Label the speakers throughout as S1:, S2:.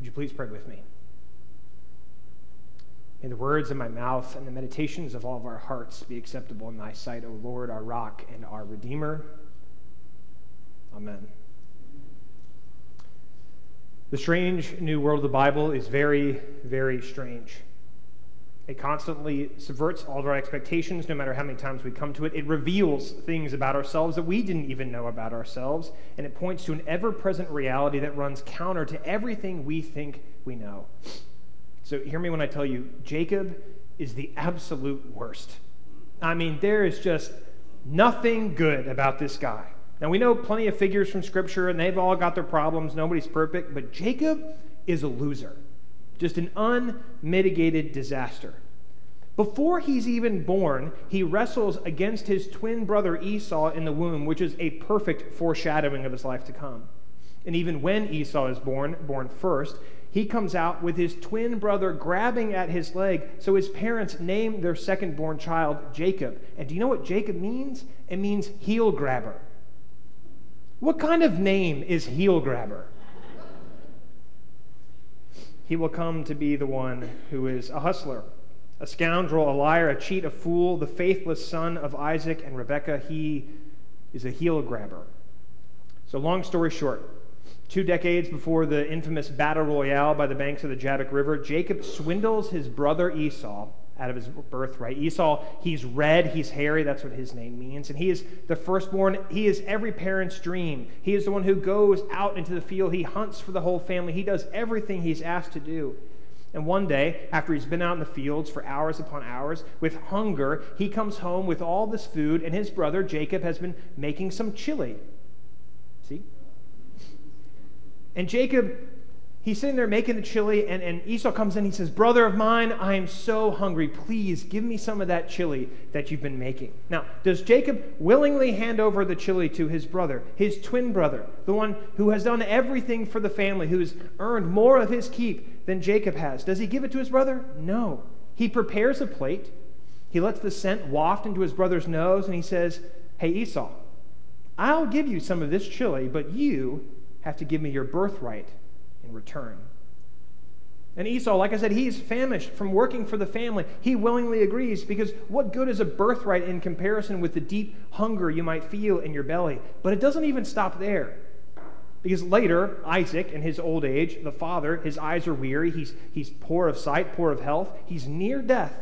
S1: Would you please pray with me? May the words of my mouth and the meditations of all of our hearts be acceptable in thy sight, O Lord, our rock and our redeemer. Amen. The strange new world of the Bible is very, very strange. It constantly subverts all of our expectations, no matter how many times we come to it. It reveals things about ourselves that we didn't even know about ourselves, and it points to an ever present reality that runs counter to everything we think we know. So, hear me when I tell you Jacob is the absolute worst. I mean, there is just nothing good about this guy. Now, we know plenty of figures from Scripture, and they've all got their problems. Nobody's perfect, but Jacob is a loser just an unmitigated disaster. Before he's even born, he wrestles against his twin brother Esau in the womb, which is a perfect foreshadowing of his life to come. And even when Esau is born, born first, he comes out with his twin brother grabbing at his leg. So his parents name their second born child Jacob. And do you know what Jacob means? It means heel grabber. What kind of name is heel grabber? he will come to be the one who is a hustler, a scoundrel, a liar, a cheat, a fool, the faithless son of Isaac and Rebekah. He is a heel grabber. So, long story short, two decades before the infamous battle royale by the banks of the Jabbok River, Jacob swindles his brother Esau out of his birthright. Esau, he's red, he's hairy, that's what his name means. And he is the firstborn. He is every parent's dream. He is the one who goes out into the field. He hunts for the whole family. He does everything he's asked to do. And one day, after he's been out in the fields for hours upon hours with hunger, he comes home with all this food, and his brother Jacob has been making some chili. See? And Jacob he's sitting there making the chili, and, and Esau comes in. He says, Brother of mine, I am so hungry. Please give me some of that chili that you've been making. Now, does Jacob willingly hand over the chili to his brother, his twin brother, the one who has done everything for the family, who's earned more of his keep than Jacob has? Does he give it to his brother? No. He prepares a plate. He lets the scent waft into his brother's nose, and he says, Hey, Esau, I'll give you some of this chili, but you have to give me your birthright in return. And Esau, like I said, he's famished from working for the family. He willingly agrees because what good is a birthright in comparison with the deep hunger you might feel in your belly? But it doesn't even stop there. Because later, Isaac, in his old age, the father, his eyes are weary. He's, he's poor of sight, poor of health. He's near death.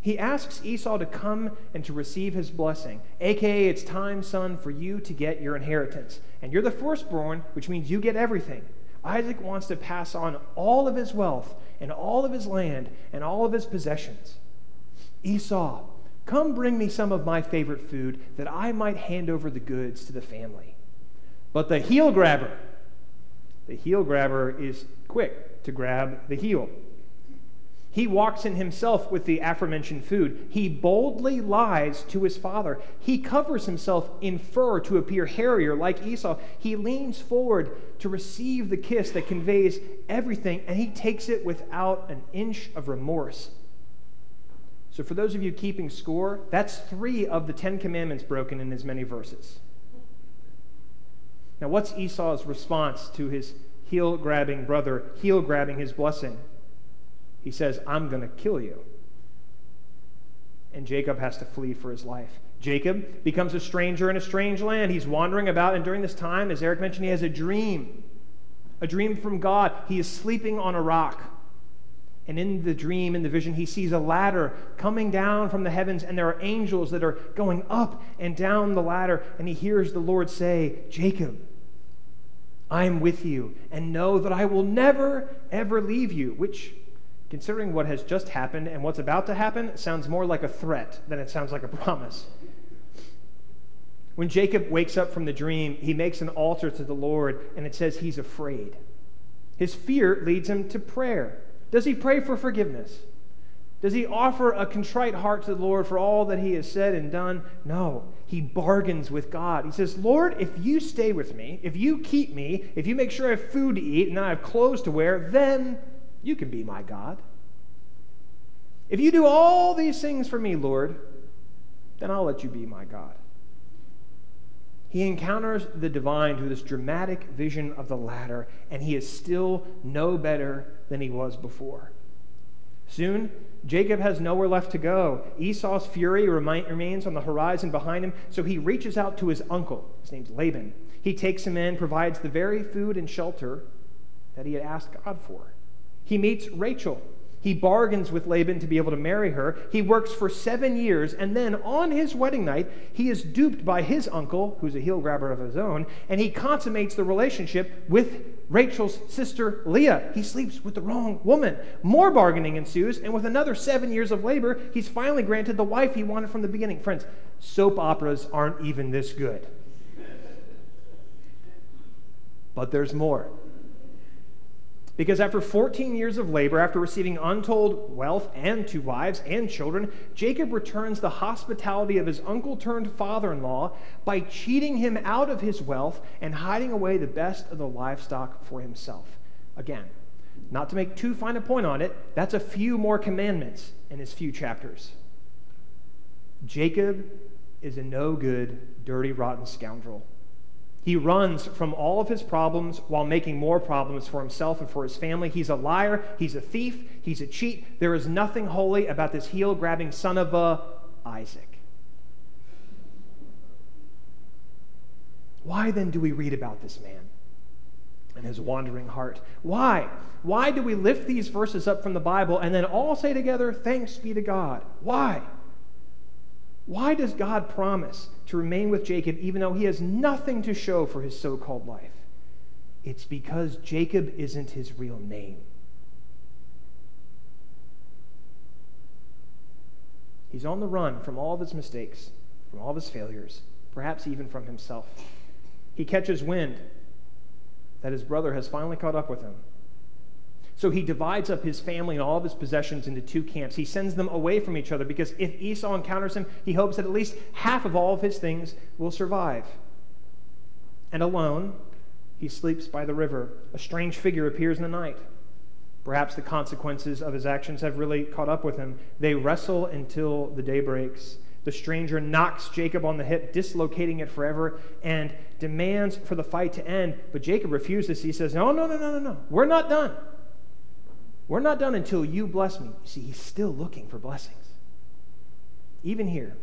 S1: He asks Esau to come and to receive his blessing, aka, it's time, son, for you to get your inheritance. And you're the firstborn, which means you get everything. Isaac wants to pass on all of his wealth and all of his land and all of his possessions. Esau, come bring me some of my favorite food that I might hand over the goods to the family. But the heel grabber, the heel grabber is quick to grab the heel. He walks in himself with the aforementioned food. He boldly lies to his father. He covers himself in fur to appear hairier like Esau. He leans forward to receive the kiss that conveys everything, and he takes it without an inch of remorse. So, for those of you keeping score, that's three of the Ten Commandments broken in as many verses. Now, what's Esau's response to his heel grabbing brother, heel grabbing his blessing? He says, I'm going to kill you. And Jacob has to flee for his life. Jacob becomes a stranger in a strange land. He's wandering about, and during this time, as Eric mentioned, he has a dream a dream from God. He is sleeping on a rock. And in the dream, in the vision, he sees a ladder coming down from the heavens, and there are angels that are going up and down the ladder. And he hears the Lord say, Jacob, I am with you, and know that I will never, ever leave you, which considering what has just happened and what's about to happen, sounds more like a threat than it sounds like a promise. When Jacob wakes up from the dream, he makes an altar to the Lord, and it says he's afraid. His fear leads him to prayer. Does he pray for forgiveness? Does he offer a contrite heart to the Lord for all that he has said and done? No. He bargains with God. He says, Lord, if you stay with me, if you keep me, if you make sure I have food to eat and I have clothes to wear, then you can be my God. If you do all these things for me, Lord, then I'll let you be my God. He encounters the divine through this dramatic vision of the ladder, and he is still no better than he was before. Soon, Jacob has nowhere left to go. Esau's fury remains on the horizon behind him, so he reaches out to his uncle. His name's Laban. He takes him in, provides the very food and shelter that he had asked God for. He meets Rachel, he bargains with Laban to be able to marry her. He works for seven years, and then on his wedding night, he is duped by his uncle, who's a heel grabber of his own, and he consummates the relationship with Rachel's sister Leah. He sleeps with the wrong woman. More bargaining ensues, and with another seven years of labor, he's finally granted the wife he wanted from the beginning. Friends, soap operas aren't even this good. But there's more. Because after 14 years of labor, after receiving untold wealth and two wives and children, Jacob returns the hospitality of his uncle turned father in law by cheating him out of his wealth and hiding away the best of the livestock for himself. Again, not to make too fine a point on it, that's a few more commandments in his few chapters. Jacob is a no good, dirty, rotten scoundrel. He runs from all of his problems while making more problems for himself and for his family. He's a liar. He's a thief. He's a cheat. There is nothing holy about this heel grabbing son of a Isaac. Why then do we read about this man and his wandering heart? Why? Why do we lift these verses up from the Bible and then all say together, Thanks be to God? Why? Why does God promise to remain with Jacob even though he has nothing to show for his so called life? It's because Jacob isn't his real name. He's on the run from all of his mistakes, from all of his failures, perhaps even from himself. He catches wind that his brother has finally caught up with him so he divides up his family and all of his possessions into two camps. He sends them away from each other because if Esau encounters him, he hopes that at least half of all of his things will survive. And alone, he sleeps by the river. A strange figure appears in the night. Perhaps the consequences of his actions have really caught up with him. They wrestle until the day breaks. The stranger knocks Jacob on the hip, dislocating it forever, and demands for the fight to end. But Jacob refuses. He says, No, no, no, no, no, no. We're not done. We're not done until you bless me. You see, he's still looking for blessings. Even here.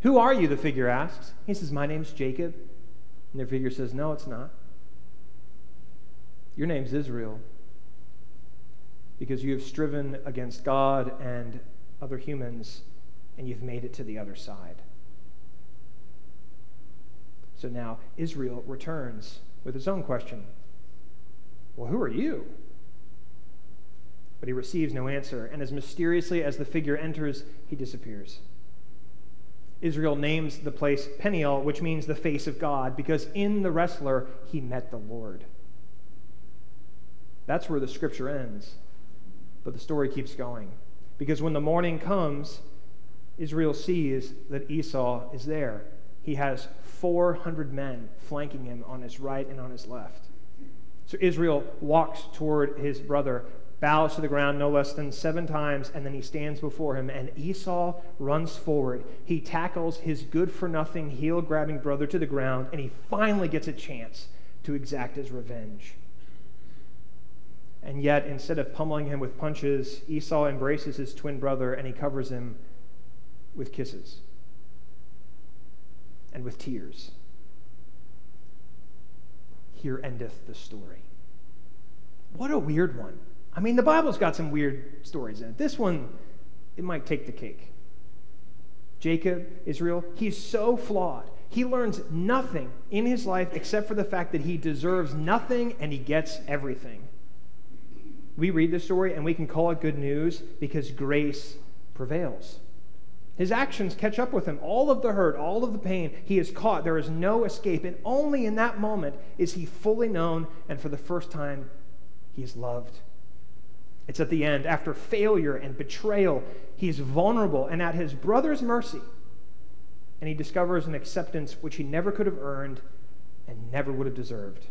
S1: Who are you? The figure asks. He says, My name's Jacob. And the figure says, No, it's not. Your name's Israel. Because you have striven against God and other humans, and you've made it to the other side. So now Israel returns with his own question Well, who are you? But he receives no answer, and as mysteriously as the figure enters, he disappears. Israel names the place Peniel, which means the face of God, because in the wrestler he met the Lord. That's where the scripture ends. But the story keeps going. Because when the morning comes, Israel sees that Esau is there. He has 400 men flanking him on his right and on his left. So Israel walks toward his brother, bows to the ground no less than seven times, and then he stands before him. And Esau runs forward. He tackles his good for nothing, heel grabbing brother to the ground, and he finally gets a chance to exact his revenge. And yet, instead of pummeling him with punches, Esau embraces his twin brother and he covers him with kisses and with tears. Here endeth the story. What a weird one. I mean, the Bible's got some weird stories in it. This one, it might take the cake. Jacob, Israel, he's so flawed. He learns nothing in his life except for the fact that he deserves nothing and he gets everything. We read this story and we can call it good news because grace prevails. His actions catch up with him. All of the hurt, all of the pain, he is caught. There is no escape. And only in that moment is he fully known, and for the first time, he is loved it's at the end. After failure and betrayal, he's vulnerable and at his brother's mercy. And he discovers an acceptance which he never could have earned and never would have deserved.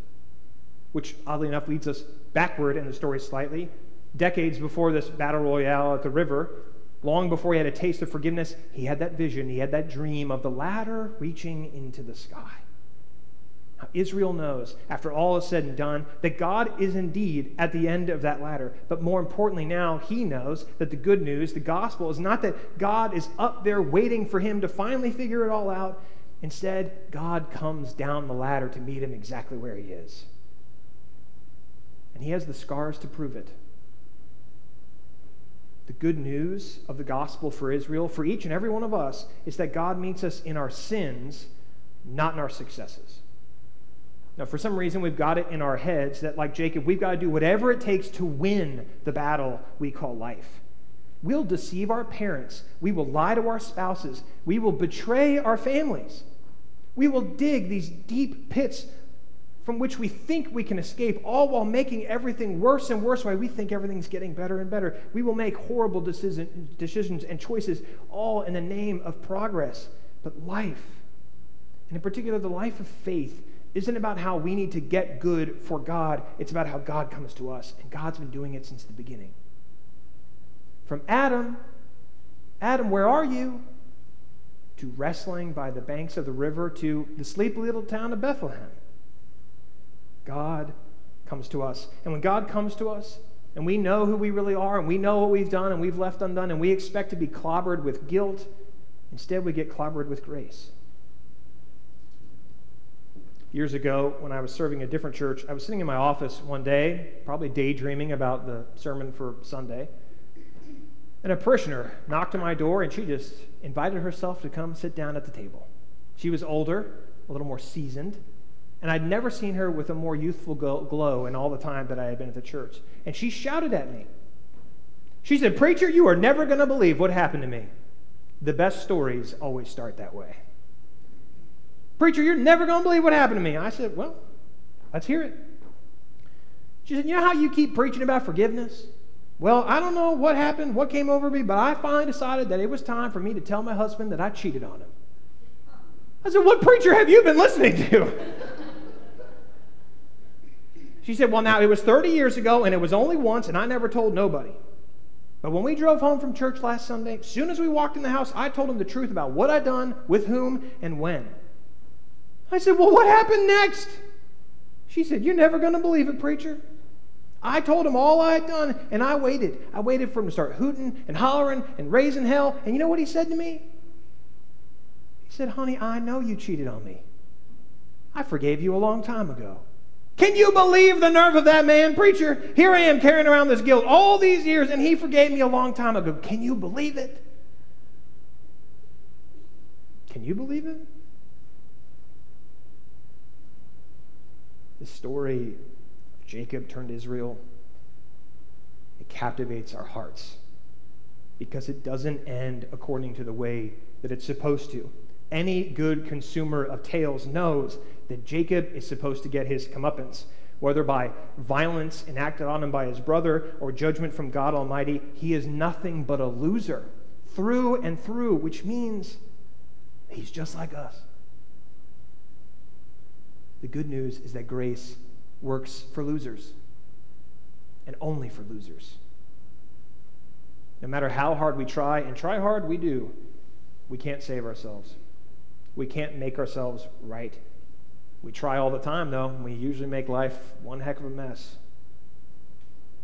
S1: Which, oddly enough, leads us backward in the story slightly. Decades before this battle royale at the river, Long before he had a taste of forgiveness, he had that vision, he had that dream of the ladder reaching into the sky. Israel knows, after all is said and done, that God is indeed at the end of that ladder. But more importantly, now he knows that the good news, the gospel, is not that God is up there waiting for him to finally figure it all out. Instead, God comes down the ladder to meet him exactly where he is. And he has the scars to prove it. The good news of the gospel for Israel, for each and every one of us, is that God meets us in our sins, not in our successes. Now, for some reason, we've got it in our heads that, like Jacob, we've got to do whatever it takes to win the battle we call life. We'll deceive our parents. We will lie to our spouses. We will betray our families. We will dig these deep pits from which we think we can escape, all while making everything worse and worse, while we think everything's getting better and better. We will make horrible decision, decisions and choices, all in the name of progress. But life, and in particular the life of faith, isn't about how we need to get good for God. It's about how God comes to us. And God's been doing it since the beginning. From Adam, Adam, where are you? To wrestling by the banks of the river, to the sleepy little town of Bethlehem. God comes to us. And when God comes to us, and we know who we really are, and we know what we've done, and we've left undone, and we expect to be clobbered with guilt, instead we get clobbered with grace years ago when I was serving a different church. I was sitting in my office one day, probably daydreaming about the sermon for Sunday. And a parishioner knocked on my door and she just invited herself to come sit down at the table. She was older, a little more seasoned, and I'd never seen her with a more youthful glow in all the time that I had been at the church. And she shouted at me. She said, Preacher, you are never going to believe what happened to me. The best stories always start that way. Preacher, you're never going to believe what happened to me. I said, Well, let's hear it. She said, You know how you keep preaching about forgiveness? Well, I don't know what happened, what came over me, but I finally decided that it was time for me to tell my husband that I cheated on him. I said, What preacher have you been listening to? she said, Well, now it was 30 years ago, and it was only once, and I never told nobody. But when we drove home from church last Sunday, as soon as we walked in the house, I told him the truth about what I'd done, with whom, and when. I said, Well, what happened next? She said, You're never going to believe it, preacher. I told him all I had done, and I waited. I waited for him to start hooting and hollering and raising hell. And you know what he said to me? He said, Honey, I know you cheated on me. I forgave you a long time ago. Can you believe the nerve of that man, preacher? Here I am carrying around this guilt all these years, and he forgave me a long time ago. Can you believe it? Can you believe it? The story of Jacob turned Israel, it captivates our hearts because it doesn't end according to the way that it's supposed to. Any good consumer of tales knows that Jacob is supposed to get his comeuppance, whether by violence enacted on him by his brother or judgment from God Almighty. He is nothing but a loser through and through, which means he's just like us. The good news is that grace works for losers and only for losers. No matter how hard we try, and try hard we do, we can't save ourselves. We can't make ourselves right. We try all the time, though, and we usually make life one heck of a mess.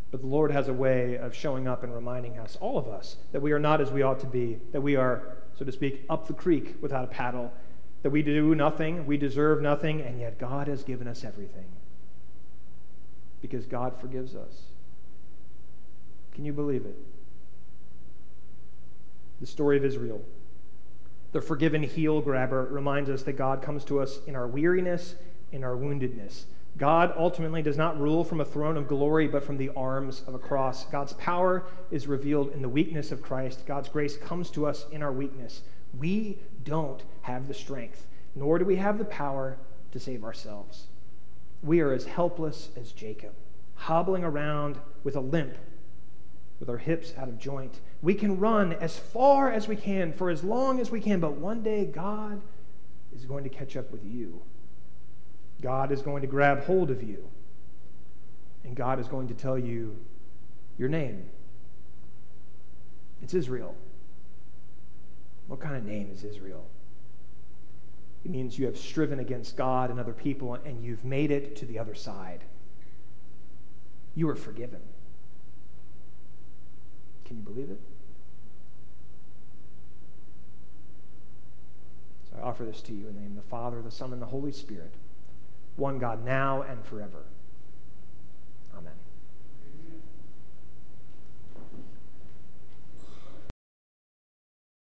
S1: But the Lord has a way of showing up and reminding us, all of us, that we are not as we ought to be, that we are, so to speak, up the creek without a paddle, that we do nothing, we deserve nothing, and yet God has given us everything. Because God forgives us. Can you believe it? The story of Israel. The forgiven heel grabber reminds us that God comes to us in our weariness, in our woundedness. God ultimately does not rule from a throne of glory, but from the arms of a cross. God's power is revealed in the weakness of Christ. God's grace comes to us in our weakness. We don't have the strength, nor do we have the power to save ourselves. We are as helpless as Jacob, hobbling around with a limp, with our hips out of joint. We can run as far as we can for as long as we can, but one day God is going to catch up with you. God is going to grab hold of you, and God is going to tell you your name. It's Israel. What kind of name is Israel? It means you have striven against God and other people and you've made it to the other side. You are forgiven. Can you believe it? So I offer this to you in the name of the Father, the Son, and the Holy Spirit, one God now and forever.